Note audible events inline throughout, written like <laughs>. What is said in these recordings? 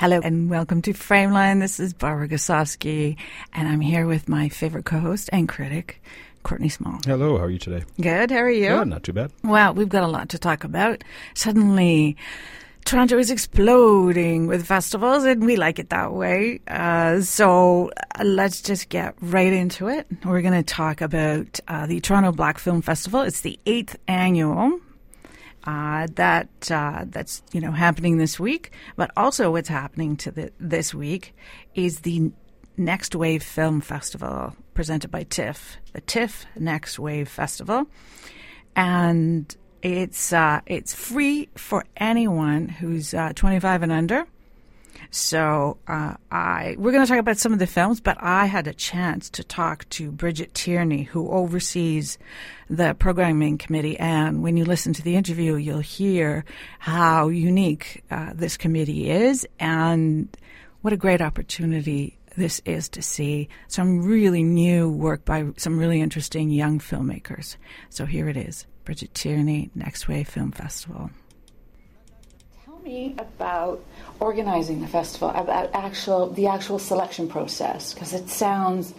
Hello and welcome to Frameline. This is Barbara Goslawski, and I'm here with my favorite co-host and critic, Courtney Small. Hello, how are you today? Good. How are you? Good, not too bad. Well, we've got a lot to talk about. Suddenly, Toronto is exploding with festivals, and we like it that way. Uh, so uh, let's just get right into it. We're going to talk about uh, the Toronto Black Film Festival. It's the eighth annual uh, that uh, that's you know happening this week. But also, what's happening to the, this week is the Next Wave Film Festival presented by TIFF, the TIFF Next Wave Festival, and it's uh, it's free for anyone who's uh, 25 and under. So uh, I we're going to talk about some of the films, but I had a chance to talk to Bridget Tierney, who oversees the programming committee. And when you listen to the interview, you'll hear how unique uh, this committee is, and what a great opportunity this is to see some really new work by some really interesting young filmmakers. So here it is, Bridget Tierney, Next Wave Film Festival me about organizing the festival, about actual the actual selection process, because it sounds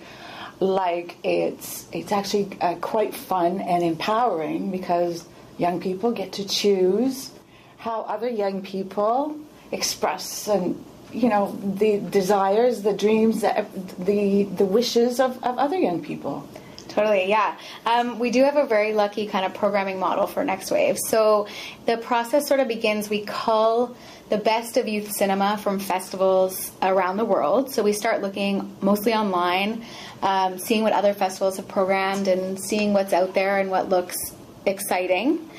like it's it's actually uh, quite fun and empowering because young people get to choose how other young people express and you know the desires, the dreams, the the, the wishes of, of other young people. Totally, yeah. Um, we do have a very lucky kind of programming model for Next Wave. So the process sort of begins, we cull the best of youth cinema from festivals around the world. So we start looking mostly online, um, seeing what other festivals have programmed and seeing what's out there and what looks exciting.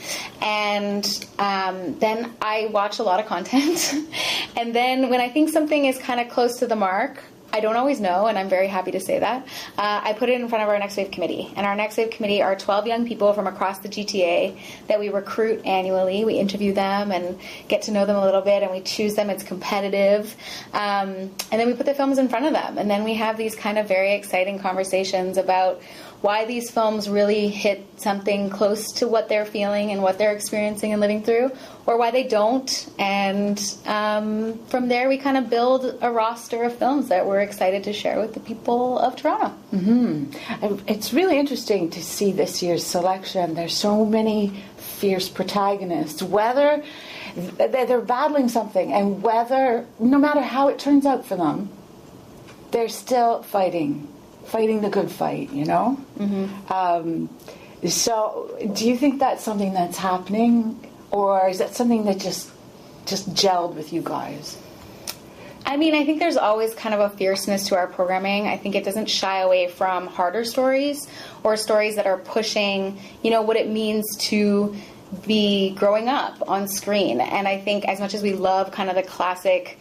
And um, then I watch a lot of content. <laughs> and then when I think something is kind of close to the mark, I don't always know, and I'm very happy to say that. Uh, I put it in front of our Next Wave committee, and our Next Wave committee are 12 young people from across the GTA that we recruit annually. We interview them and get to know them a little bit, and we choose them. It's competitive, um, and then we put the films in front of them, and then we have these kind of very exciting conversations about why these films really hit something close to what they're feeling and what they're experiencing and living through, or why they don't. And um, from there, we kind of build a roster of films that we're excited to share with the people of Toronto. Mm-hmm. It's really interesting to see this year's selection. There's so many fierce protagonists, whether they're battling something, and whether, no matter how it turns out for them, they're still fighting fighting the good fight, you know? Mm-hmm. Um, so, do you think that's something that's happening, or is that something that just just gelled with you guys? I mean, I think there's always kind of a fierceness to our programming. I think it doesn't shy away from harder stories or stories that are pushing, you know, what it means to be growing up on screen. And I think as much as we love kind of the classic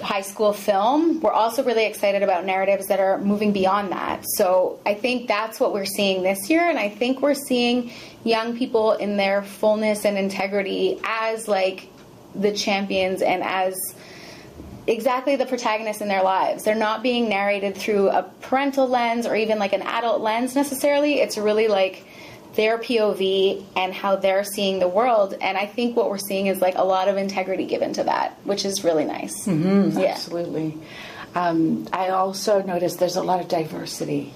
high school film, we're also really excited about narratives that are moving beyond that. So I think that's what we're seeing this year, and I think we're seeing young people in their fullness and integrity as like the champions and as exactly the protagonists in their lives. They're not being narrated through a parental lens or even like an adult lens necessarily. It's really like their POV and how they're seeing the world. And I think what we're seeing is like a lot of integrity given to that, which is really nice. Mm-hmm, yeah. Absolutely. Um, I also noticed there's a lot of diversity,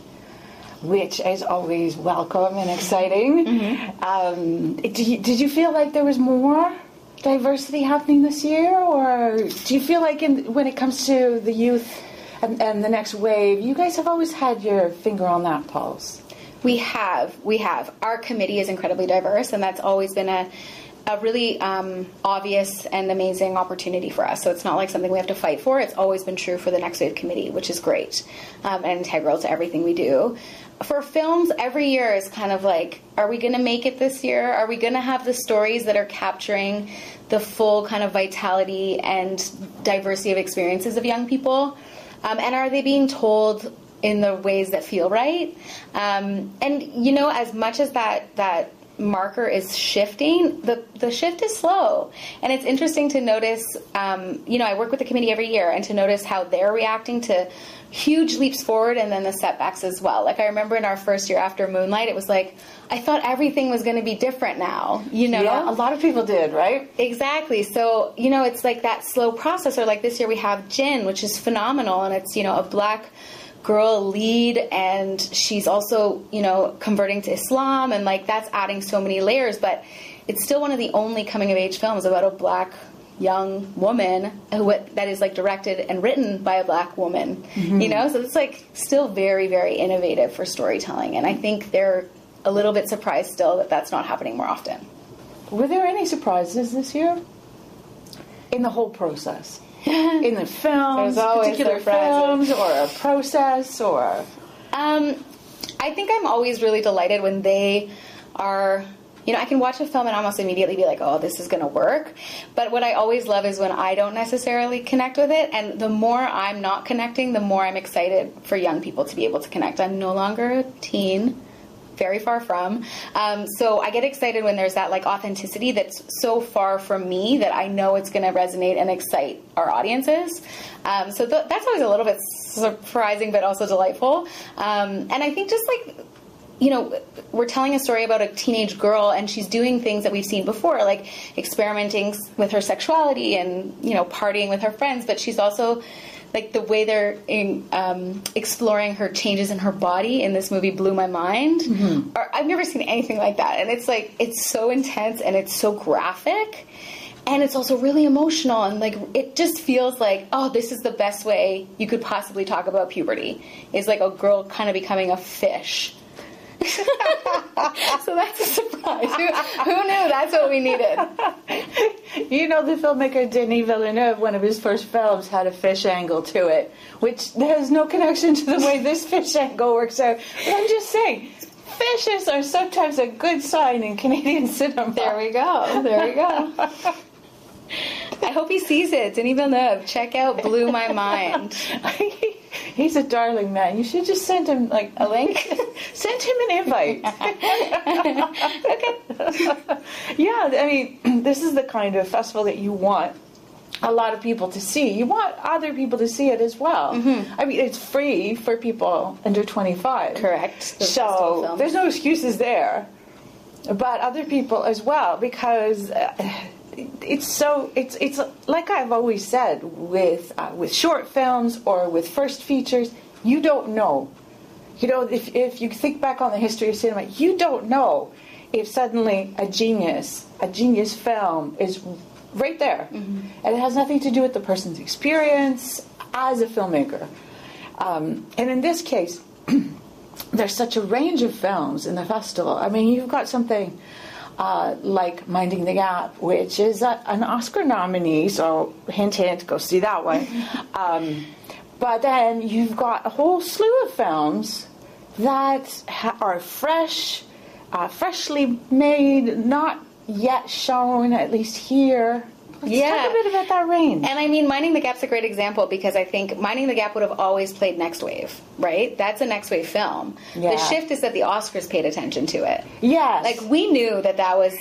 which is always welcome and exciting. Mm-hmm. Um, did, you, did you feel like there was more? diversity happening this year, or do you feel like in, when it comes to the youth and, and, the next wave, you guys have always had your finger on that pulse? We have, we have. Our committee is incredibly diverse, and that's always been a a really um, obvious and amazing opportunity for us. So it's not like something we have to fight for. It's always been true for the Next Wave Committee, which is great um, and integral to everything we do. For films, every year is kind of like, are we going to make it this year? Are we going to have the stories that are capturing the full kind of vitality and diversity of experiences of young people? Um, and are they being told in the ways that feel right. Um, and you know, as much as that that marker is shifting, the the shift is slow, and it's interesting to notice. Um, you know, I work with the committee every year, and to notice how they're reacting to huge leaps forward and then the setbacks as well. Like I remember in our first year after Moonlight, it was like I thought everything was going to be different now. You know, Yeah, a lot of people did, right? Exactly. So, you know, it's like that slow process. Or like this year we have Jinn, which is phenomenal, and it's, you know, a black girl lead, and she's also, you know, converting to Islam, and like that's adding so many layers, but it's still one of the only coming of age films about a black young woman who that is like directed and written by a black woman you mm-hmm. know? So it's like still very very innovative for storytelling and i think they're a little bit surprised still that that's not happening more often. Were there any surprises this year in the whole process? <laughs> in the films, particular films, or a process, or Um, I think I'm always really delighted when they are. You know, I can watch a film and almost immediately be like, "Oh, this is going to work." But what I always love is when I don't necessarily connect with it, and the more I'm not connecting, the more I'm excited for young people to be able to connect. I'm no longer a teen, very far from. Um, so I get excited when there's that like authenticity that's so far from me that I know it's going to resonate and excite our audiences. Um, so th- that's always a little bit surprising, but also delightful. Um, and I think just like you know, we're telling a story about a teenage girl and she's doing things that we've seen before, like experimenting with her sexuality and, you know, partying with her friends, but she's also like the way they're in, um, exploring her changes in her body in this movie blew my mind. Or, I've never seen anything like that. And it's like, it's so intense and it's so graphic. And it's also really emotional and like it just feels like, oh, this is the best way you could possibly talk about puberty. Is like a girl kind of becoming a fish. <laughs> so that's a surprise. Who, who knew that's what we needed? you know, the filmmaker Denis Villeneuve, one of his first films, had a fish angle to it, which has no connection to the way this fish angle works out. But I'm just saying, fishes are sometimes a good sign in Canadian cinema. There we go. There we go. <laughs> I hope he sees it. Denis Villeneuve, check out Blue My Mind. <laughs> He's a darling man. You should just send him like A link? <laughs> send him an invite. <laughs> okay. <laughs> yeah, I mean, <clears throat> this is the kind of festival that you want a lot of people to see. You want other people to see it as well. I mean, it's free for people under 25. Correct. The So there's no excuses there. But other people as well, because uh, it's so it's it's like I've always said with uh, with short films or with first features, you don't know. You know, if if you think back on the history of cinema, you don't know if suddenly a genius, a genius film is right there, and it has nothing to do with the person's experience as a filmmaker. Um, and in this case, <clears throat> there's such a range of films in the festival. I mean, you've got something uh, like Minding the Gap, which is a, an Oscar nominee, so hint, hint, go see that one. <laughs> um, but then you've got a whole slew of films that ha- are fresh, uh, freshly made, not yet shown, at least here. Let's Yeah. talk a bit about that range. And I mean, Minding the Gap's a great example because I think Minding the Gap would have always played Next Wave, right? That's a Next Wave film. Yeah. The shift is that the Oscars paid attention to it. yes. Like we knew that that was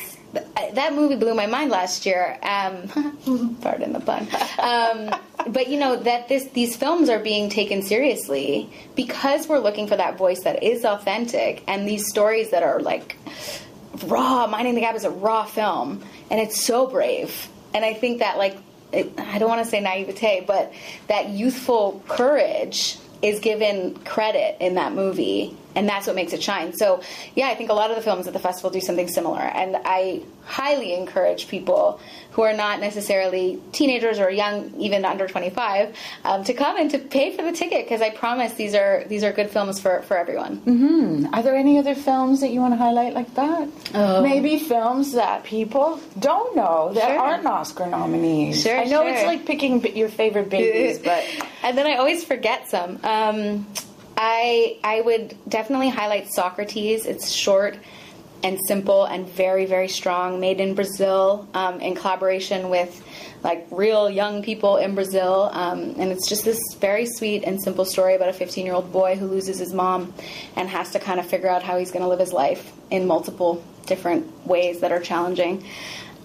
that movie blew my mind last year. Um, <laughs> pardon the pun. Um, <laughs> but you know that this these films are being taken seriously because we're looking for that voice that is authentic and these stories that are like raw. Minding the Gap is a raw film, and it's so brave. And I think that like it, I don't want to say naivete, but that youthful courage is given credit in that movie, and that's what makes it shine. So, yeah, I think a lot of the films at the festival do something similar, and I highly encourage people who are not necessarily teenagers or young, even under 25, um, to come and to pay for the ticket because I promise these are these are good films for for everyone. Mm-hmm. Are there any other films that you want to highlight like that? Oh. Maybe films that people don't know that Sure. aren't Oscar nominees. Sure, I know it's like picking your favorite babies, <laughs> but and then I always forget some. Um, I I would definitely highlight Socrates. It's short and simple and very very strong. Made in Brazil um, in collaboration with like real young people in Brazil, um, and it's just this very sweet and simple story about a 15 year old boy who loses his mom and has to kind of figure out how he's going to live his life in multiple different ways that are challenging.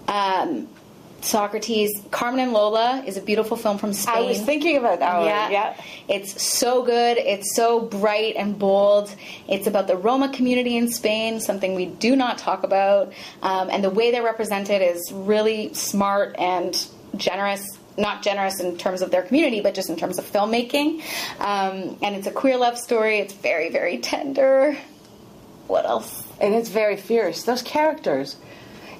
Um, Socrates, Carmen and Lola is a beautiful film from Spain. I was thinking about that one. Yeah. Yeah. It's so good. It's so bright and bold. It's about the Roma community in Spain, something we do not talk about. Um, and the way they're represented is really smart and generous. Not generous in terms of their community, but just in terms of filmmaking. Um, and it's a queer love story. It's very, very tender. What else? and it's very fierce. Those characters,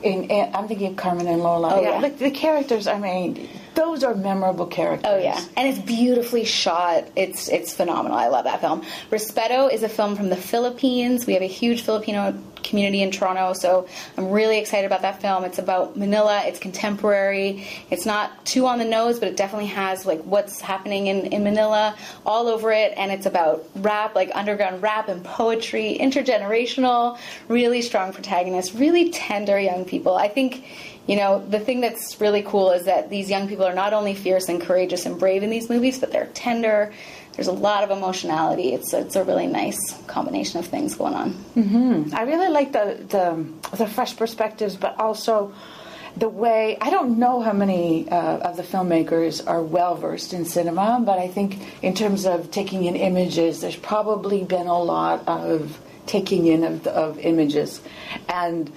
in, in I'm thinking of Carmen and Lola. Oh, yeah. Like the characters, I mean, those are memorable characters. Oh yeah, and it's beautifully shot. It's it's phenomenal. I love that film. Respeto is a film from the Philippines. We have a huge Filipino community in Toronto, so I'm really excited about that film. It's about Manila. It's contemporary. It's not too on the nose, but it definitely has like what's happening in, in Manila all over it. And it's about rap, like underground rap and poetry, intergenerational, really strong protagonists, really tender young people. I think you know, the thing that's really cool is that these young people are not only fierce and courageous and brave in these movies, but they're tender. There's a lot of emotionality. It's it's a really nice combination of things going on. I really like the, the the fresh perspectives, but also the way I don't know how many uh, of the filmmakers are well versed in cinema, but I think in terms of taking in images, there's probably been a lot of taking in of, of images, and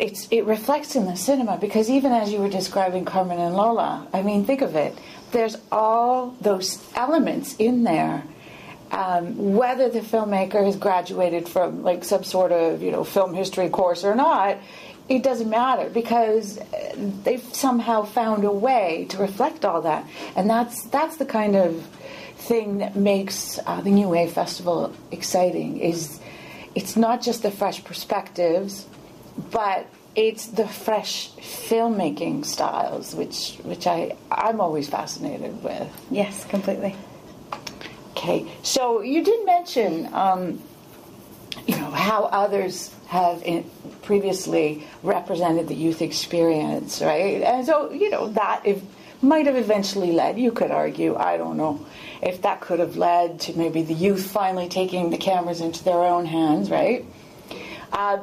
it's it reflects in the cinema because even as you were describing Carmen and Lola, I mean, think of it. There's all those elements in there. Um, whether the filmmaker has graduated from like some sort of you know film history course or not, it doesn't matter because uh, they've somehow found a way to reflect all that, and that's that's the kind of thing that makes uh, the New Wave Festival exciting. Is it's not just the fresh perspectives, but it's the fresh filmmaking styles, which which I I'm always fascinated with. Yes, completely. Okay, so you did mention, um, you know, how others have in, previously represented the youth experience, right? And so, you know, that if, might have eventually led, you could argue, I don't know, if that could have led to maybe the youth finally taking the cameras into their own hands, right? Uh,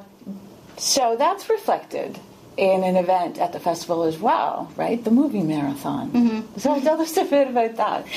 so that's reflected in an event at the festival as well, right? The movie marathon. <laughs> So tell us a bit about that.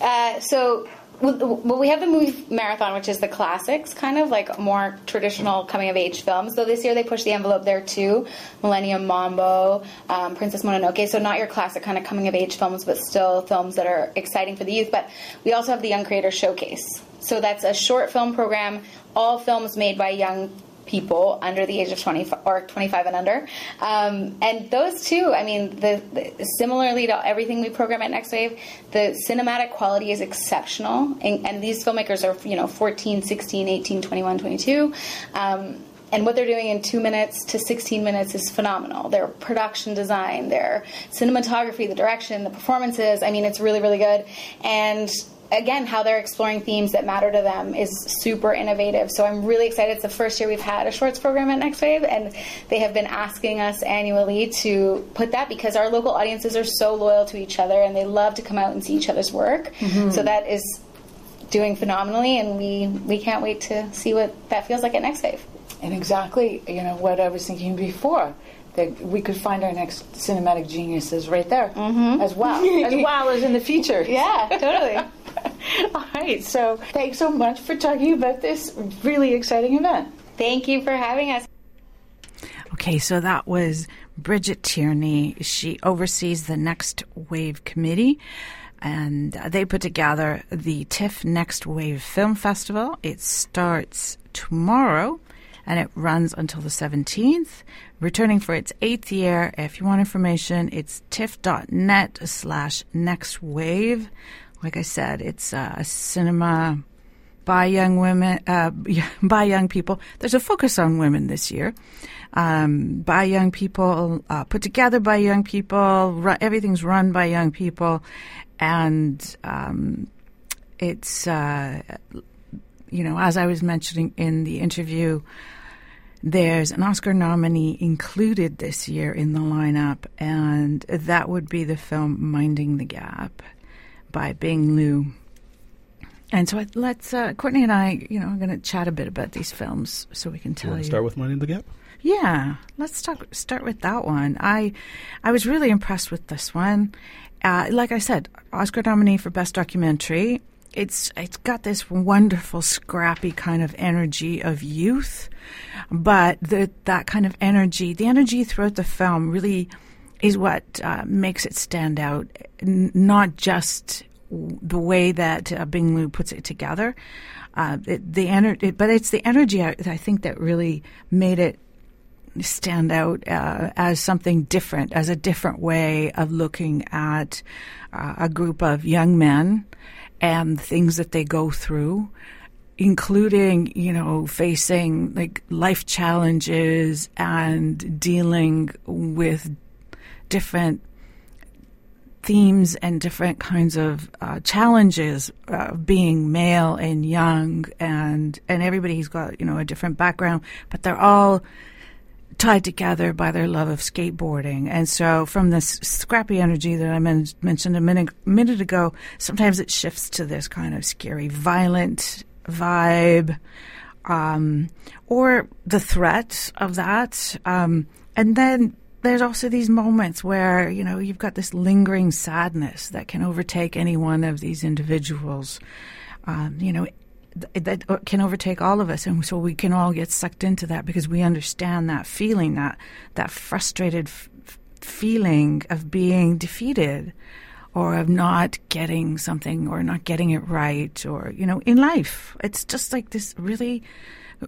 Uh, so, well, well, we have the movie marathon, which is the classics, kind of like more traditional coming of age films. Though this year they pushed the envelope there too. Millennium Mambo, um, Princess Mononoke. So not your classic kind of coming of age films, but still films that are exciting for the youth. But we also have the Young Creator Showcase. So that's a short film program, all films made by young people under the age of 25 or 25 and under um, and those two i mean the, the similarly to everything we program at next wave the cinematic quality is exceptional and, and these filmmakers are you know 14 16 18 21 22 um, and what they're doing in two minutes to 16 minutes is phenomenal. Their production design, their cinematography, the direction, the performances. I mean, it's really, really good. And again, how they're exploring themes that matter to them is super innovative. So I'm really excited. It's the first year we've had a shorts program at Next Wave, and they have been asking us annually to put that because our local audiences are so loyal to each other and they love to come out and see each other's work. Mm-hmm. So that is doing phenomenally, and we we can't wait to see what that feels like at Next Wave. And exactly, you know, what I was thinking before. That we could find our next cinematic geniuses right there mm-hmm. as well, as <laughs> well as in the future. Yeah, totally. <laughs> <laughs> All right. So thanks so much for talking about this really exciting event. Thank you for having us. Okay, so that was Bridget Tierney. She oversees the Next Wave Committee, and they put together the TIFF Next Wave Film Festival. It starts tomorrow and it runs until the 17th, returning for its eighth year. If you want information, it's tiff.net slash next wave. Like I said, it's uh, a cinema by young women, uh, <laughs> by young people. There's a focus on women this year. Um, by young people, uh, put together by young people. Everything's run by young people, and um, it's uh, you know, as I was mentioning in the interview, there's an Oscar nominee included this year in the lineup, and that would be the film Minding the Gap by Bing Liu. And so let's uh, Courtney and I, you know, are going to chat a bit about these films so we can tell want you. start with Money Minding the Gap? Yeah, let's talk. Start with that one. I, I was really impressed with this one. Uh, like I said, Oscar nominee for best documentary. It's it's got this wonderful, scrappy kind of energy of youth, but the, that kind of energy, the energy throughout the film, really is what uh, makes it stand out. N- not just the way that uh, Bing Liu puts it together, uh, it, the ener- it, but it's the energy I, I think that really made it stand out uh, as something different, as a different way of looking at uh, a group of young men and things that they go through, including, you know, facing like life challenges and dealing with different themes and different kinds of uh, challenges uh, being male and young and and everybody's got you know a different background but they're all tied together by their love of skateboarding. And so, from this scrappy energy that I men- mentioned a minute, minute ago, sometimes it shifts to this kind of scary, violent vibe, um, or the threat of that. Um, and then there's also these moments where, you know, you've got this lingering sadness that can overtake any one of these individuals. Um, you know, th- that can overtake all of us, and so we can all get sucked into that because we understand that feeling, that that frustrated f- feeling of being defeated, or of not getting something, or not getting it right, or you know, in life, it's just like this really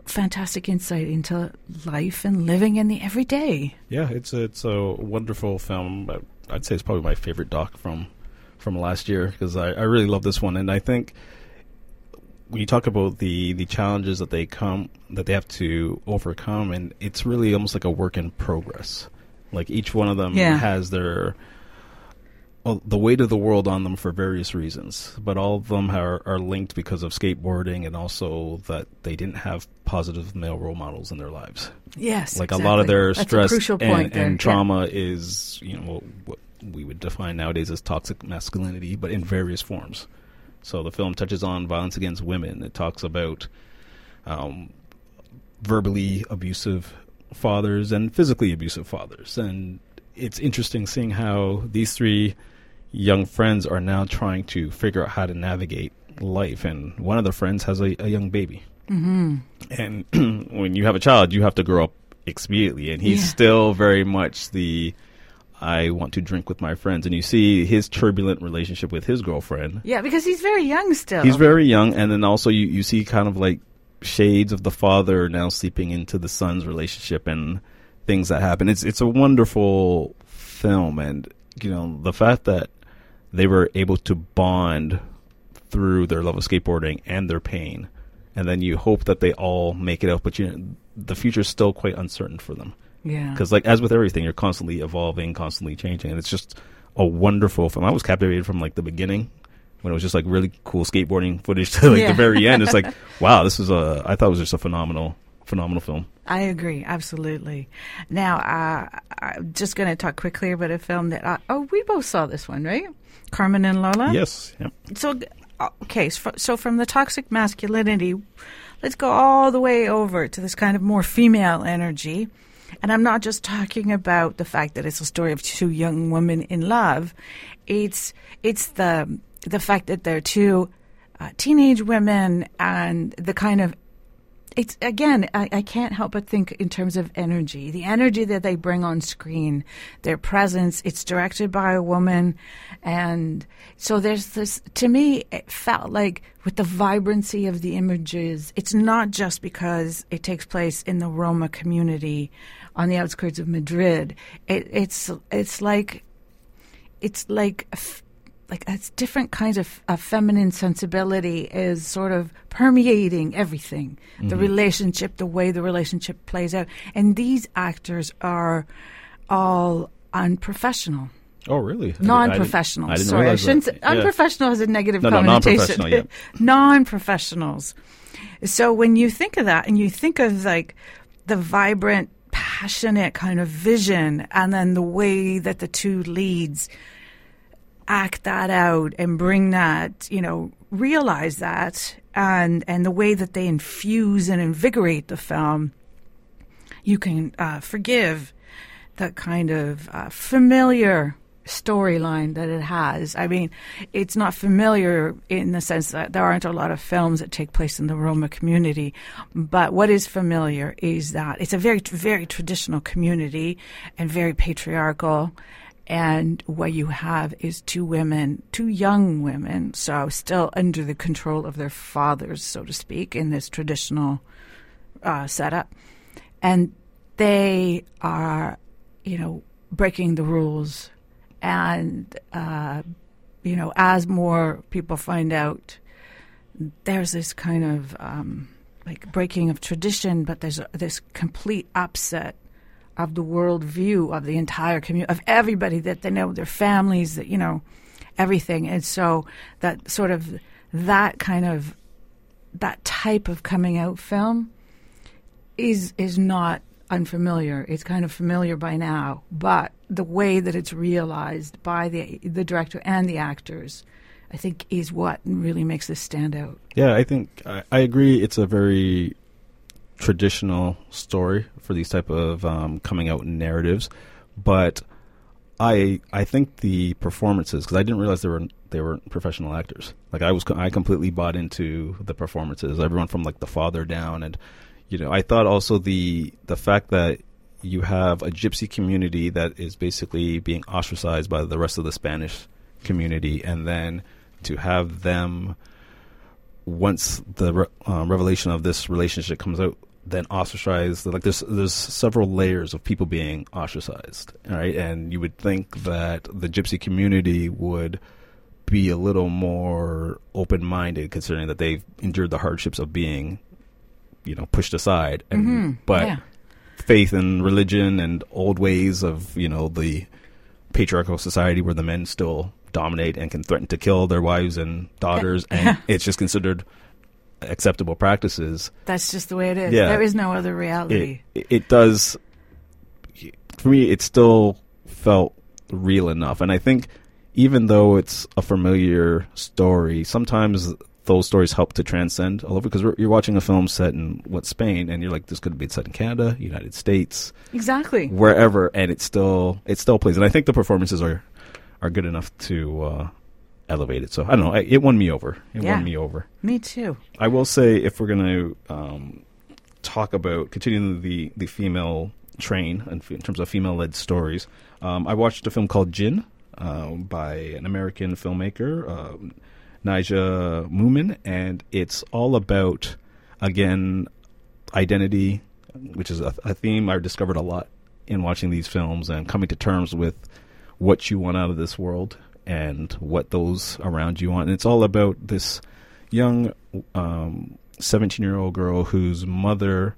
fantastic insight into life and living in the everyday. Yeah, it's a, it's a wonderful film. I'd say it's probably my favorite doc from from last year because I, I really love this one, and I think when you talk about the the challenges that they come that they have to overcome, and it's really almost like a work in progress. Like each one of them Yeah. has their the weight of the world on them for various reasons, but all of them are, are linked because of skateboarding and also that they didn't have positive male role models in their lives Yes, like a lot of their That's stress and, there. and Yeah. trauma is you know what we would define nowadays as toxic masculinity but in various forms so the film touches on violence against women it talks about um, verbally abusive fathers and physically abusive fathers and it's interesting seeing how these three young friends are now trying to figure out how to navigate life and one of the friends has a, a young baby Mm-hmm. and <clears throat> when you have a child, you have to grow up expediently. And he's Yeah. still very much the I want to drink with my friends. And you see his turbulent relationship with his girlfriend. Yeah, because he's very young still. He's very young, and then also you, you see kind of like shades of the father now seeping into the son's relationship and things that happen. It's it's a wonderful film, and you know the fact that they were able to bond through their love of skateboarding and their pain, and then you hope that they all make it out. But you know, the future is still quite uncertain for them yeah. because, like as with everything, you're constantly evolving, constantly changing, and it's just a wonderful film. I was captivated from like the beginning when it was just like really cool skateboarding footage <laughs> to like Yeah. the very end. It's like, <laughs> wow, this is a. I thought it was just a phenomenal, phenomenal film. I agree, absolutely. Now, uh, I'm just going to talk quickly about a film that. I, oh, we both saw this one, right? Carmen and Lola. Yes, yep. So, uh, okay, so, so from the toxic masculinity, let's go all the way over to this kind of more female energy. And I'm not just talking about the fact that it's a story of two young women in love. It's it's the the fact that they're two uh, teenage women and the kind of it's again I, I can't help but think in terms of energy. The energy that they bring on screen their presence it's directed by a woman and so there's this to me it felt like with the vibrancy of the images it's not just because it takes place in the roma community on the outskirts of madrid. It, it's it's like it's like like it's different kinds of, of feminine sensibility is sort of permeating everything the mm-hmm. relationship the way the relationship plays out and these actors are all unprofessional Oh, really? Di- I didn't- non-professional I didn't sorry i shouldn't that. say Yeah. unprofessional has a negative No, no, connotation non-professional, yeah. <laughs> non-professionals so when you think of that and you think of like the vibrant passionate kind of vision and then the way that the two leads act that out and bring that, you know, realize that and and the way that they infuse and invigorate the film, you can uh, forgive that kind of uh, familiar storyline that it has. I mean, it's not familiar in the sense that there aren't a lot of films that take place in the Roma community, but what is familiar is that it's a very, very traditional community and very patriarchal. And what you have is two women, two young women, so still under the control of their fathers, so to speak, in this traditional uh, setup. And they are, you know, breaking the rules and uh, you know, as more people find out, there's this kind of um, like breaking of tradition, but there's a, this complete upset of the world view of the entire community, of everybody that they know, their families, that you know, everything, and so that sort of that kind of that type of coming out film is is not unfamiliar. It's kind of familiar by now, but the way that it's realized by the the director and the actors, I think, is what really makes this stand out. Yeah, I think I, I agree. It's a very traditional story for these type of um, coming out narratives, but I I think the performances because I didn't realize they were they were professional actors. Like I was I completely bought into the performances. Everyone from like the father down and you know, I thought also the the fact that you have a gypsy community that is basically being ostracized by the rest of the Spanish community, and then to have them once the re- um, revelation of this relationship comes out, then ostracized. Like there's there's several layers of people being ostracized, right? And you would think that the gypsy community would be a little more open minded, considering that they've endured the hardships of being you know pushed aside and mm-hmm. but yeah. faith and religion and old ways of you know the patriarchal society where the men still dominate and can threaten to kill their wives and daughters and <laughs> it's just considered acceptable practices That's just the way it is. Yeah. There is no other reality. it, it does for me it still felt real enough and i think even though it's a familiar story sometimes those stories help to transcend all over because you're watching a film set in what Spain, and you're like, this could be set in Canada, United States, exactly. wherever, and it still it still plays. And I think the performances are are good enough to uh, elevate it. So I don't know, it won me over. It Yeah. won me over. Me too. I will say if we're going to um, talk about continuing the the female train in, f- in terms of female led stories, um, I watched a film called Jinn uh, by an American filmmaker, um, Nijla Mu'min, and it's all about again identity, which is a, a theme I discovered a lot in watching these films and coming to terms with what you want out of this world and what those around you want. And it's all about this young um, 17 year old girl whose mother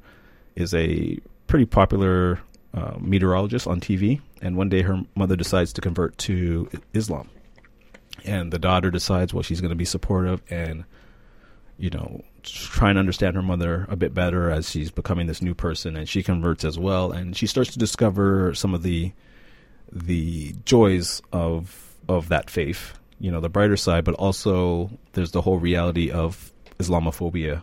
is a pretty popular uh, meteorologist on TV. And one day her mother decides to convert to Islam. And the daughter decides, well, she's going to be supportive and, you know, try and understand her mother a bit better as she's becoming this new person. And she converts as well. And she starts to discover some of the the joys of of that faith, you know, the brighter side, but also there's the whole reality of Islamophobia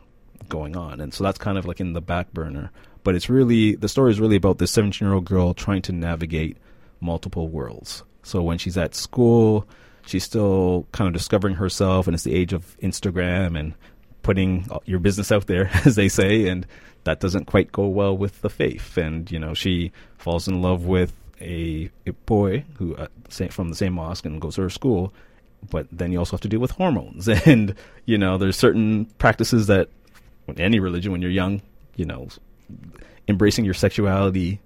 going on. And so that's kind of like in the back burner. But it's really the story is really about this 17 year old girl trying to navigate multiple worlds. So when she's at school, she's still kind of discovering herself, and it's the age of Instagram and putting your business out there, <laughs> as they say, and that doesn't quite go well with the faith. And you know, she falls in love with a, a boy who uh, from the same mosque and goes to her school. But then you also have to deal with hormones, <laughs> and you know, there's certain practices that in any religion, when you're young, you know, embracing your sexuality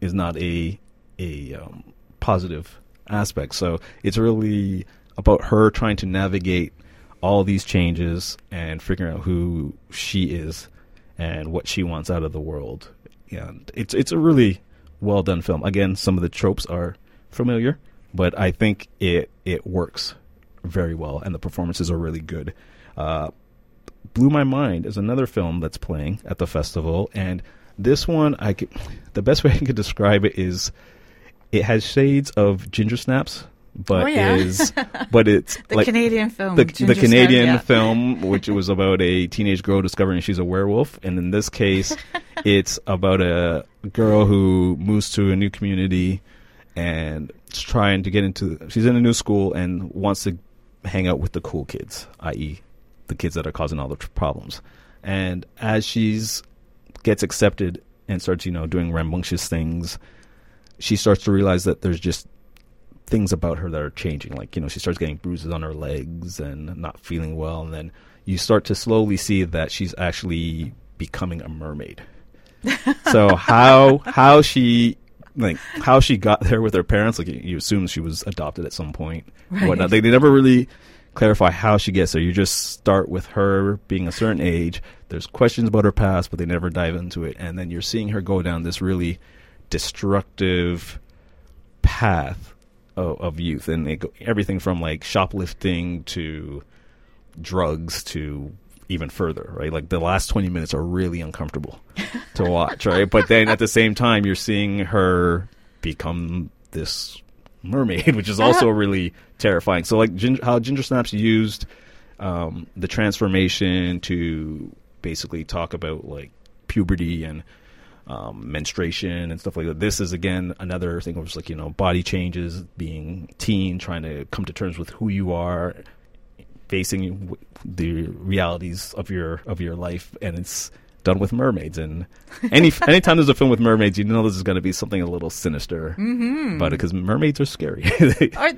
is not a a um, positive aspect. So it's really about her trying to navigate all these changes and figuring out who she is and what she wants out of the world. And it's it's a really well done film. Again, some of the tropes are familiar, but I think it it works very well, and the performances are really good. Uh, Blue My Mind is another film that's playing at the festival, and this one I could, the best <laughs> way I could describe it is it has shades of Ginger Snaps but Oh, yeah. is <laughs> but it's The like Canadian film. the, the Canadian yeah. film, which was about a teenage girl discovering she's a werewolf, and in this case, <laughs> it's about a girl who moves to a new community and trying to get into. She's in a new school and wants to hang out with the cool kids, i.e., the kids that are causing all the problems. And as she's gets accepted and starts, you know, doing rambunctious things, she starts to realize that there's just things about her that are changing. Like, you know, she starts getting bruises on her legs and not feeling well. And then you start to slowly see that she's actually becoming a mermaid. <laughs> so how how she like how she got there with her parents, like you assume she was adopted at some point. Right. Whatnot. They, they never really clarify how she gets there. You just start with her being a certain age. There's questions about her past, but they never dive into it. And then you're seeing her go down this really destructive path of, of youth, and it everything from like shoplifting to drugs to even further, right? Like the last 20 minutes are really uncomfortable <laughs> to watch, right? But then at the same time, you're seeing her become this mermaid, <laughs> which is also <laughs> really terrifying. So, like Gin- how Ginger Snaps used um, the transformation to basically talk about like puberty and um, menstruation and stuff like that. This is again another thing where it's like you know body changes, being teen, trying to come to terms with who you are, facing the realities of your of your life, and it's done with mermaids. And <laughs> any anytime there's a film with mermaids, you know this is going to be something a little sinister Mm-hmm. about it because mermaids are scary. Well,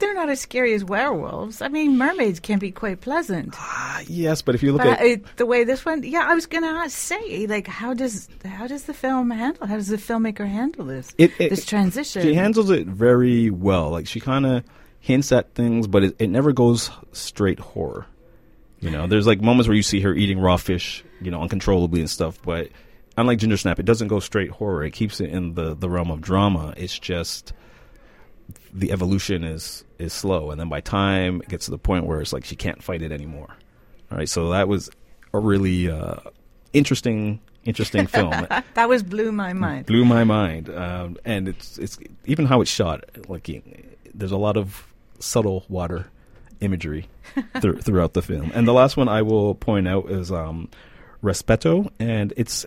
they're not as scary as werewolves. I mean, mermaids can be quite pleasant. Ah, yes, but if you look But at it, the way this one, yeah, I was gonna say, like, how does how does the film handle? How does the filmmaker handle this? It- it- this transition. She handles it very well. Like she kind of hints at things, but it, it never goes straight horror. You know, there's like moments where you see her eating raw fish, you know, uncontrollably and stuff. But unlike Ginger Snap, it doesn't go straight horror. It keeps it in the the realm of drama. It's just the evolution is is slow, and then by time it gets to the point where it's like she can't fight it anymore. All right, so that was a really uh, interesting interesting <laughs> film. that was Blue My Mind. Blue My Mind. Um, and it's it's even how it's shot. Like there's a lot of subtle water imagery <laughs> thr- throughout the film. And the last one I will point out is um, Respeto, and it's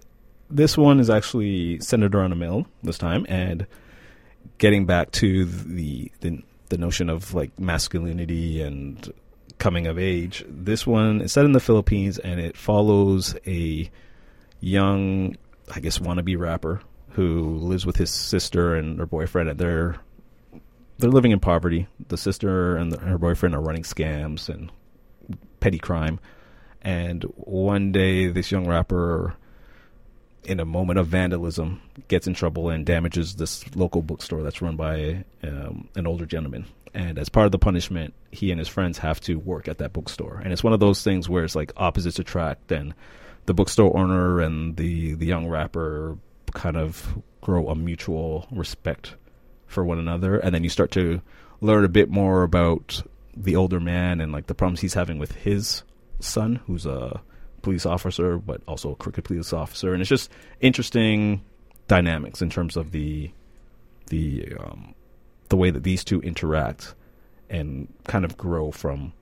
this one is actually centered around a mill this time, and getting back to the the, the notion of like masculinity and coming of age. This one is set in the Philippines, and it follows a young, I guess, wannabe rapper who lives with his sister and her boyfriend, and they're they're living in poverty. The sister and the, her boyfriend are running scams and petty crime. And one day, this young rapper, in a moment of vandalism, gets in trouble and damages this local bookstore that's run by um, an older gentleman. And as part of the punishment, he and his friends have to work at that bookstore. And it's one of those things where it's like opposites attract, and the bookstore owner and the the young rapper kind of grow a mutual respect for one another, and then you start to learn a bit more about the older man and like the problems he's having with his son, who's a police officer but also a crooked police officer, and it's just interesting dynamics in terms of the the um, the way that these two interact and kind of grow from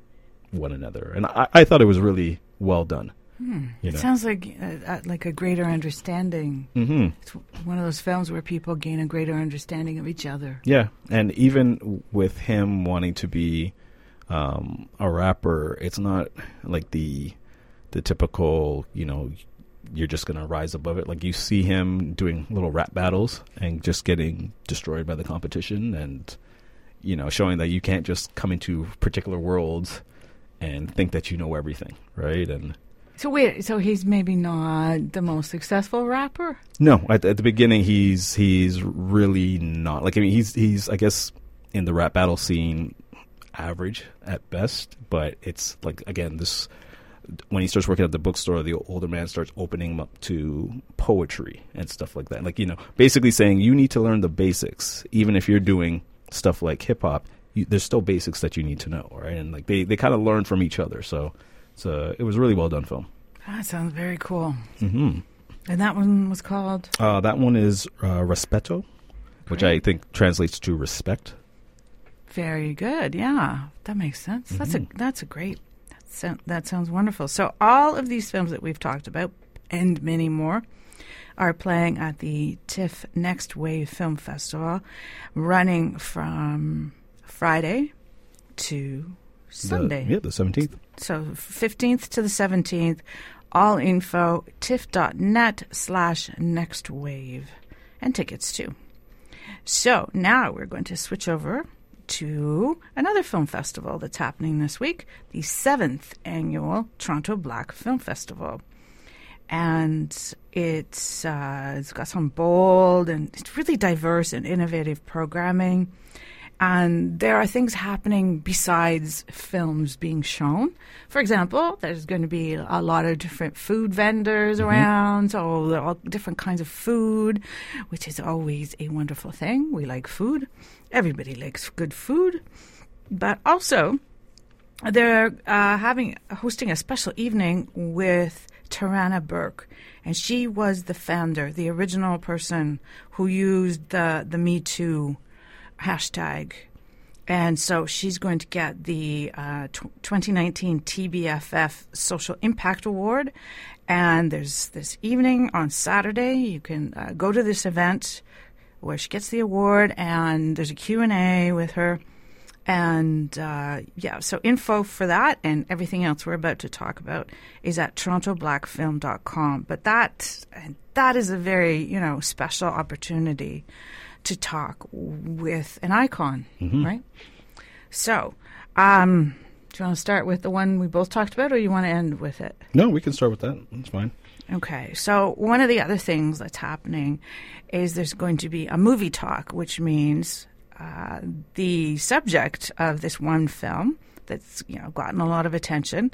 one another, and I, I thought it was really well done. You It sounds like uh, uh, like a greater understanding. hmm It's one of those films where people gain a greater understanding of each other. Yeah, and even with him wanting to be um, a rapper, it's not like the the typical, you know, you're just gonna rise above it. Like you see him doing little rap battles and just getting destroyed by the competition, and you know, showing that you can't just come into particular worlds and think that you know everything, right? And So wait, so he's maybe not the most successful rapper? No, at, at the beginning he's he's really not. Like I mean he's he's I guess in the rap battle scene average at best, but it's like again this when he starts working at the bookstore, the older man starts opening him up to poetry and stuff like that. Like you know, basically saying you need to learn the basics, even if you're doing stuff like hip hop. There's still basics that you need to know, right? And like they they kind of learn from each other. So so it was a really well done film. That sounds very cool. hmm And that one was called. Uh, that one is uh, Respeto, which I think translates to respect. Very good. Yeah, that makes sense. That's a that's a great. That, that sounds wonderful. So all of these films that we've talked about and many more are playing at the TIFF Next Wave Film Festival, running from Friday to The- Sunday. yeah, the seventeenth. So 15th to the 17th, all info, tiff.net slash next wave, and tickets too. So now we're going to switch over to another film festival that's happening this week, the seventh annual Toronto Black Film Festival. And it's uh, it's got some bold and it's really diverse and innovative programming. And there are things happening besides films being shown. For example, there's going to be a lot of different food vendors around, so all different kinds of food, which is always a wonderful thing. We like food. Everybody likes good food. But also, they're uh, having hosting a special evening with Tarana Burke, and she was the founder, the original person who used the the Me Too hashtag. And so she's going to get the uh, tw 2019 TBFF Social Impact Award. And there's this evening on Saturday. You can uh, go to this event where she gets the award, and there's a Q&A with her. And uh, yeah, so info for that and everything else we're about to talk about is at torontoblackfilm.com. But that that is a very you know special opportunity to talk with an icon, right? So, um, do you want to start with the one we both talked about, or you want to end with it? No, we can start with that. That's fine. Okay, so one of the other things that's happening is there's going to be a movie talk, which means uh, the subject of this one film that's you know gotten a lot of attention.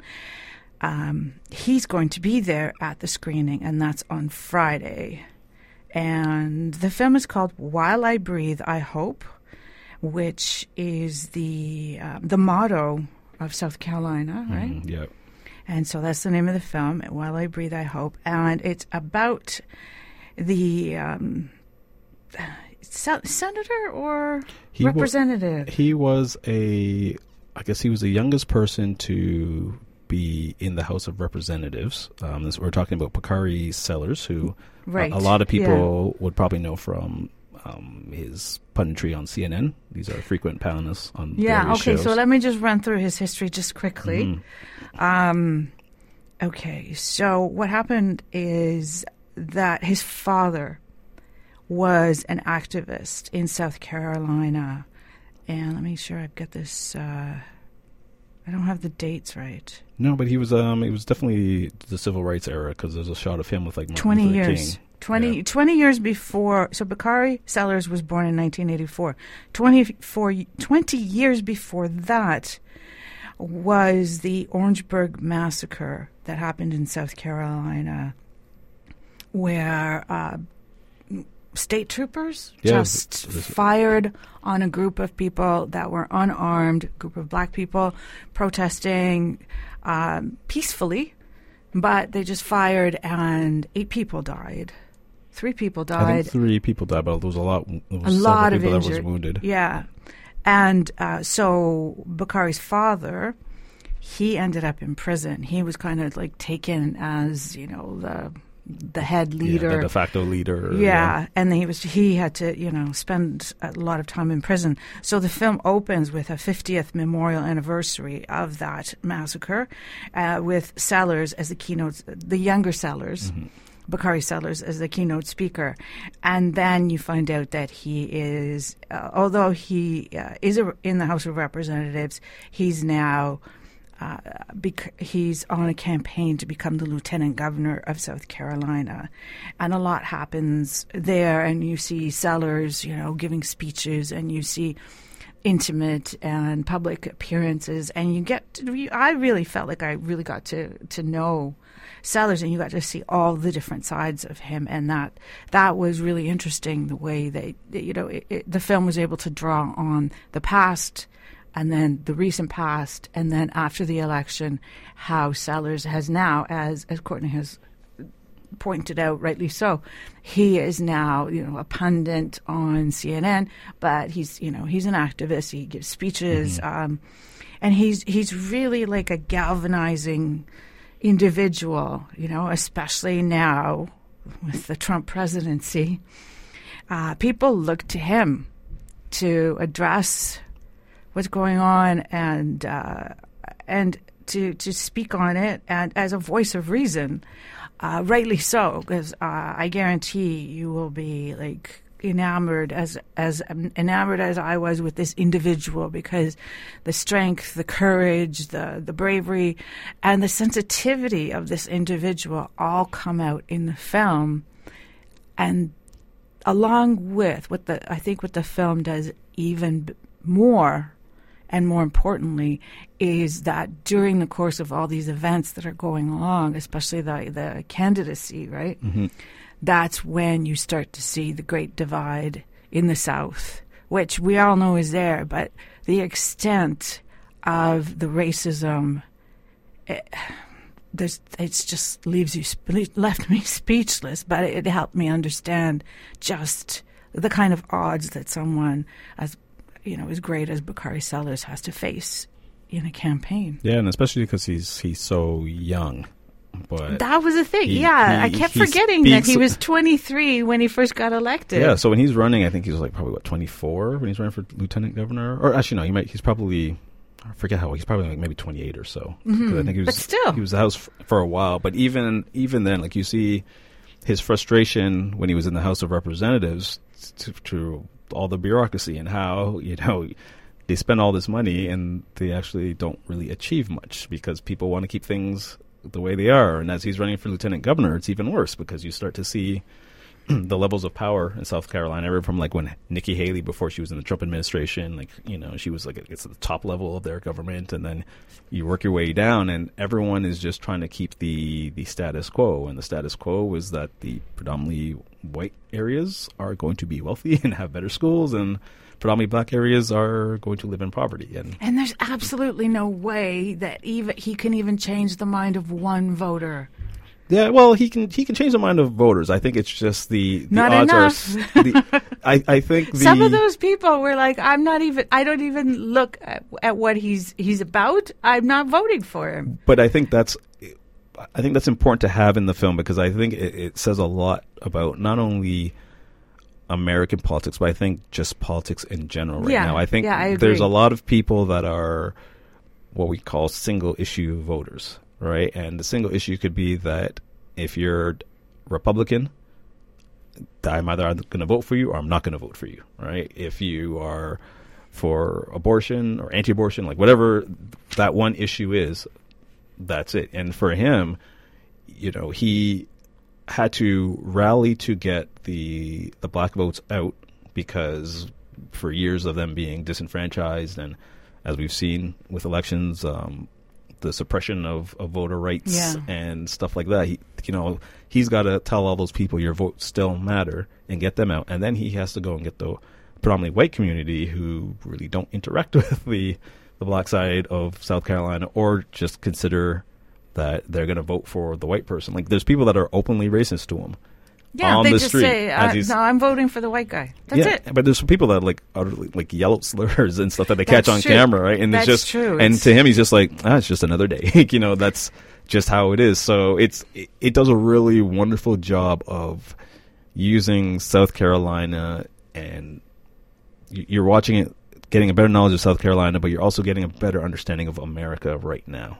Um, he's going to be there at the screening, and that's on Friday. And the film is called "While I Breathe, I Hope," which is the uh, the motto of South Carolina, right? Mhm, yeah. And so that's the name of the film, While I Breathe, I Hope. And it's about the um, senator or He representative. He was a, I guess he was the youngest person to be in the House of Representatives. Um, this, we're talking about Bakari Sellers, who a- right. a, lot of people would probably know from um, his punditry on CNN. These are frequent panelists on Yeah, okay, shows. so let me just run through his history just quickly. Mhm. Um, okay, so what happened is that his father was an activist in South Carolina. And let me make sure I've got this. Uh, I don't have the dates right. No, but he was um, it was definitely the civil rights era because there's a shot of him with like Martin 20 Luther years. King. 20, Yeah. 20 years before. So Bakari Sellers was born in 1984. 24, 20 years before that was the Orangeburg massacre that happened in South Carolina, where uh, state troopers Yeah, just fired on a group of people that were unarmed, group of black people protesting um, peacefully, but they just fired and eight people died. Three people died. three people died, but there was a lot. Was A lot of people that was wounded. Yeah. And uh, so Bakari's father, he ended up in prison. He was kind of like taken as, you know, the the head Yeah, leader. the de facto leader. Yeah, and he was he had to you know spend a lot of time in prison. So the film opens with a 50th memorial anniversary of that massacre, uh, with Sellers as the keynote, the younger Sellers. Bakari Sellers as the keynote speaker, and then you find out that he is, uh, although he uh, is a, in the House of Representatives, he's now uh, bec- he's on a campaign to become the lieutenant governor of South Carolina, and a lot happens there. And you see Sellers, you know, giving speeches, and you see intimate and public appearances, and you get. To, I really felt like I really got to to know Sellers, and you got to see all the different sides of him, and that that was really interesting. The way they, you know, it, it, the film was able to draw on the past and then the recent past, and then after the election, how Sellers has now, as as Courtney has pointed out, rightly so, he is now, you know, a pundit on CNN, but he's, you know, he's an activist. He gives speeches, um, and he's he's really like a galvanizing individual, you know, especially now with the Trump presidency. Uh, people look to him to address what's going on and uh, and to to speak on it and as a voice of reason, uh, rightly so, because uh, I guarantee you will be like enamored as as enamored as I was with this individual because the strength, the courage, the the bravery, and the sensitivity of this individual all come out in the film, and along with what the I think what the film does even more and more importantly is that during the course of all these events that are going along especially the the candidacy right? Mm-hmm. That's when you start to see the great divide in the south which we all know is there but the extent of the racism eh, there's it's just leaves you left me <laughs> speechless but it, it helped me understand just the kind of odds that someone as you know as great as Bakari Sellers has to face in a campaign Yeah, and especially because he's he's so young. But that was the thing He- yeah i kept he forgetting that he was 23 when he first got elected yeah, so when he's running, I think he's like probably what twenty four when he's running for lieutenant governor, or actually no, he might he's probably I forget how old, he's probably like maybe twenty eight or so. Mm-hmm. 'Cause I think he was But still. he was the house f- for a while. But even even then, like you see his frustration when he was in the House of Representatives to, to all the bureaucracy and how you know they spend all this money and they actually don't really achieve much because people want to keep things the way they are. And as he's running for lieutenant governor, it's even worse because you start to see <clears throat> the levels of power in South Carolina, everyone from like when Nikki Haley before she was in the Trump administration, like you know she was like it's the top level of their government, and then you work your way down, and everyone is just trying to keep the the status quo, and the status quo is that the predominantly white areas are going to be wealthy <laughs> and have better schools, and predominantly black areas are going to live in poverty, and and there's absolutely no way that even he can even change the mind of one voter Yeah, well, he can he can change the mind of voters. I think it's just the, the Not odds enough. are. The, I I think <laughs> the, Some of those people were like, "I'm not even. I don't even look at, at what he's he's about. I'm not voting for him." but I think that's I think that's important to have in the film because I think it, it says a lot about not only American politics, but I think just politics in general right Yeah, now. I think yeah, I there's a lot of people that are what we call single issue voters, right? And the single issue could be that if you're Republican, I'm either going to vote for you or I'm not going to vote for you, right? If you are for abortion or anti-abortion, like whatever that one issue is, that's it. And for him, you know, he had to rally to get the the black votes out because for years of them being disenfranchised and as we've seen with elections, um, the suppression of, of voter rights Yeah. and stuff like that. He, you know, he's got to tell all those people your votes still matter and get them out, and then he has to go and get the predominantly white community who really don't interact <laughs> with the the black side of South Carolina or just consider that they're going to vote for the white person. Like there's people that are openly racist to him. Yeah, on they the just street say, uh, "No, I'm voting for the white guy." That's yeah, it. but there's some people that like utterly like yellow <laughs> slurs and stuff that they catch on true. camera, right? And That's it's just true. and It's- to him, he's just like, ah, it's just another day. <laughs> you know, that's just how it is. So it's it, it does a really wonderful job of using South Carolina and you're watching it, getting a better knowledge of South Carolina, but you're also getting a better understanding of America right now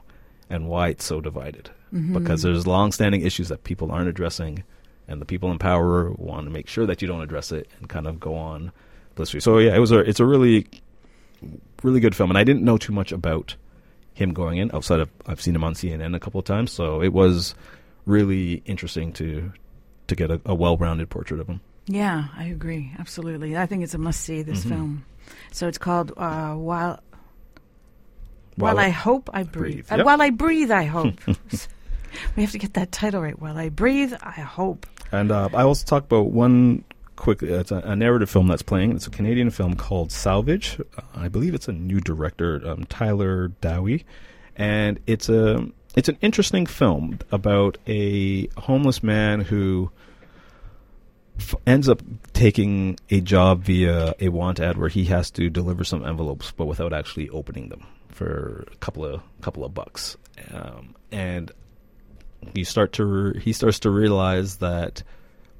and why it's so divided. Mm-hmm. Because there's long-standing issues that people aren't addressing, and the people in power want to make sure that you don't address it and kind of go on way. So yeah, it was a it's a really really good film, and I didn't know too much about him going in outside of I've seen him on CNN a couple of times, so it was really interesting to to get a, a well-rounded portrait of him. Yeah, I agree. Absolutely. I think it's a must see this Mhm. film. So it's called uh, While While While, I I Hope I Breathe. Breathe, Uh, yep. While I Breathe I <laughs> Hope. <laughs> we have to get that title right. While I Breathe I Hope. And uh, I also talk about one quick. It's a, a narrative film that's playing. It's a Canadian film called Salvage. Uh, I believe it's a new director, um, Tyler Dowie, and it's a it's an interesting film about a homeless man who f- ends up taking a job via a want ad where he has to deliver some envelopes, but without actually opening them for a couple of couple of bucks. Um, and he start to re- he starts to realize that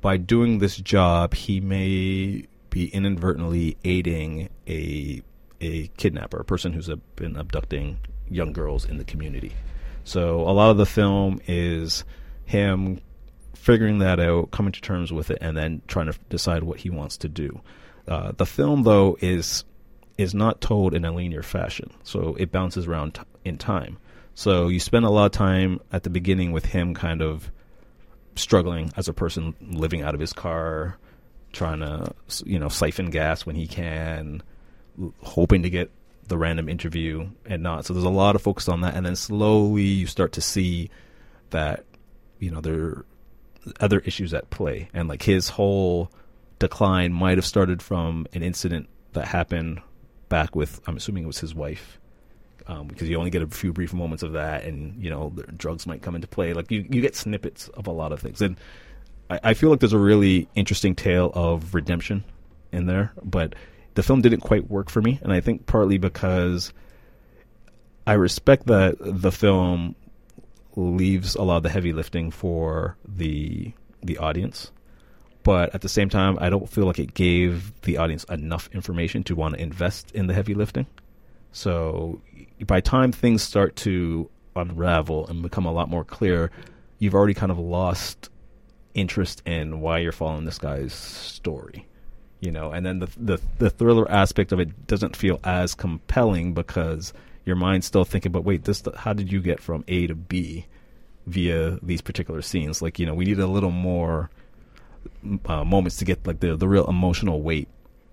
by doing this job, he may be inadvertently aiding a a kidnapper, a person who's been abducting young girls in the community. So a lot of the film is him figuring that out, coming to terms with it, and then trying to decide what he wants to do. Uh, the film, though, is is not told in a linear fashion, so it bounces around t- in time. So you spend a lot of time at the beginning with him, kind of struggling as a person living out of his car, trying to you know siphon gas when he can, hoping to get the random interview and not. So there's a lot of focus on that, and then slowly you start to see that you know there are other issues at play, and like his whole decline might have started from an incident that happened back with I'm assuming it was his wife. Um, because you only get a few brief moments of that, and you know drugs might come into play. Like you, you get snippets of a lot of things, and I, I feel like there's a really interesting tale of redemption in there, but the film didn't quite work for me, and I think partly because I respect that the film leaves a lot of the heavy lifting for the the audience, but at the same time, I don't feel like it gave the audience enough information to want to invest in the heavy lifting. So by time things start to unravel and become a lot more clear, you've already kind of lost interest in why you're following this guy's story you know and then the, the the thriller aspect of it doesn't feel as compelling because your mind's still thinking but wait this how did you get from a to b via these particular scenes? Like you know we need a little more uh, moments to get like the the real emotional weight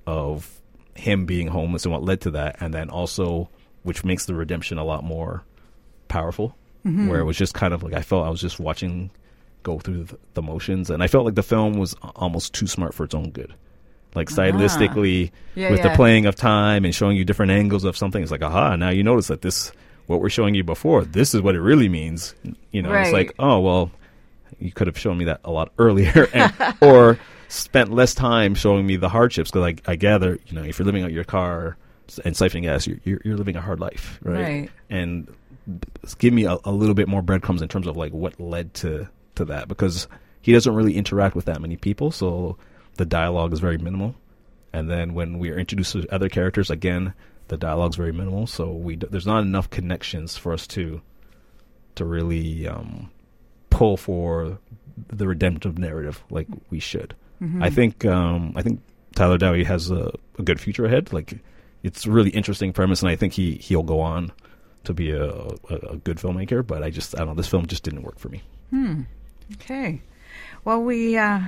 of him being homeless and what led to that and then also which makes the redemption a lot more powerful. Where it was just kind of like i felt i was just watching go through the, the motions and i felt like the film was almost too smart for its own good like ah. stylistically Yeah, with yeah. the playing of time and showing you different angles of something it's like aha now you notice that this what we're showing you before this is what it really means you know it's like oh well you could have shown me that a lot <laughs> earlier and, or spent less time showing me the hardships because I, I gather you know if you're living out your car and siphoning gas you're, you're, you're living a hard life right, Right. and give me a, a little bit more breadcrumbs in terms of like what led to to that because he doesn't really interact with that many people so the dialogue is very minimal and then when we are introduced to other characters again the dialogue's very minimal so we d- there's not enough connections for us to to really um, pull for the redemptive narrative like we should Mm-hmm. i think um, i think tyler dowie has a, a good future ahead like it's a really interesting premise and i think he he'll go on to be a, a, a good filmmaker but i just i don't know this film just didn't work for me Hmm. Okay. Well, we uh,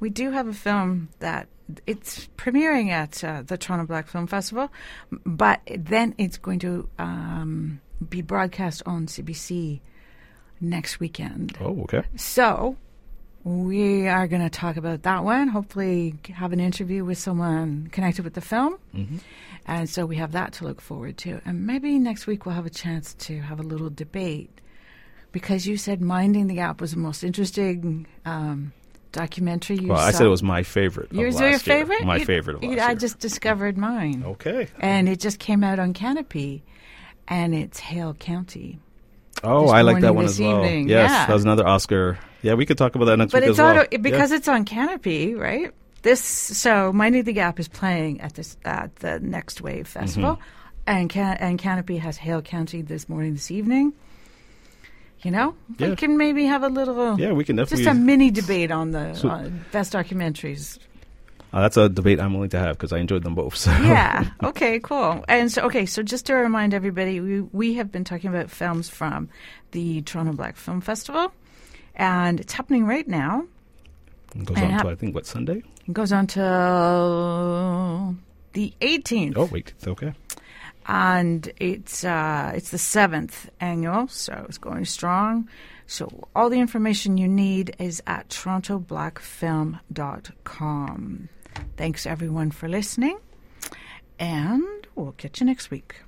we do have a film that it's premiering at uh, the Toronto Black Film Festival, but then it's going to um, be broadcast on CBC next weekend. oh okay So we are going to talk about that one. Hopefully, have an interview with someone connected with the film. mm-hmm. And so we have that to look forward to. And maybe next week we'll have a chance to have a little debate. Because you said Minding the Gap was the most interesting um, documentary you well saw. i said it was my favorite Yours last your year. favorite? my You- favorite of you- I just discovered mine. okay And it just came out on Kanopy. And it's Hale County. Oh, I like that one this as well. evening. Yes, Yeah. that was another Oscar. Yeah, we could talk about that next But week it's as well. auto, because it's on Kanopy, right? This so Minding the Gap is playing at this at the Next Wave Festival, Mm-hmm. and Can, and Kanopy has Hale County this morning, this evening. You know, we can maybe have a little, yeah, we can definitely. just a mini debate on the So- on best documentaries. Uh, that's a debate I'm willing to have because I enjoyed them both. <laughs> So. Yeah. Okay. Cool. And so, okay. So, just to remind everybody, we we have been talking about films from the Toronto Black Film Festival, and it's happening right now. It goes And on how- to I think what Sunday. It goes on till the 18th. Oh wait, it's okay. And it's uh, it's the seventh annual, so it's going strong. So all the information you need is at torontoblackfilm.com. Thanks everyone for listening, and we'll catch you next week.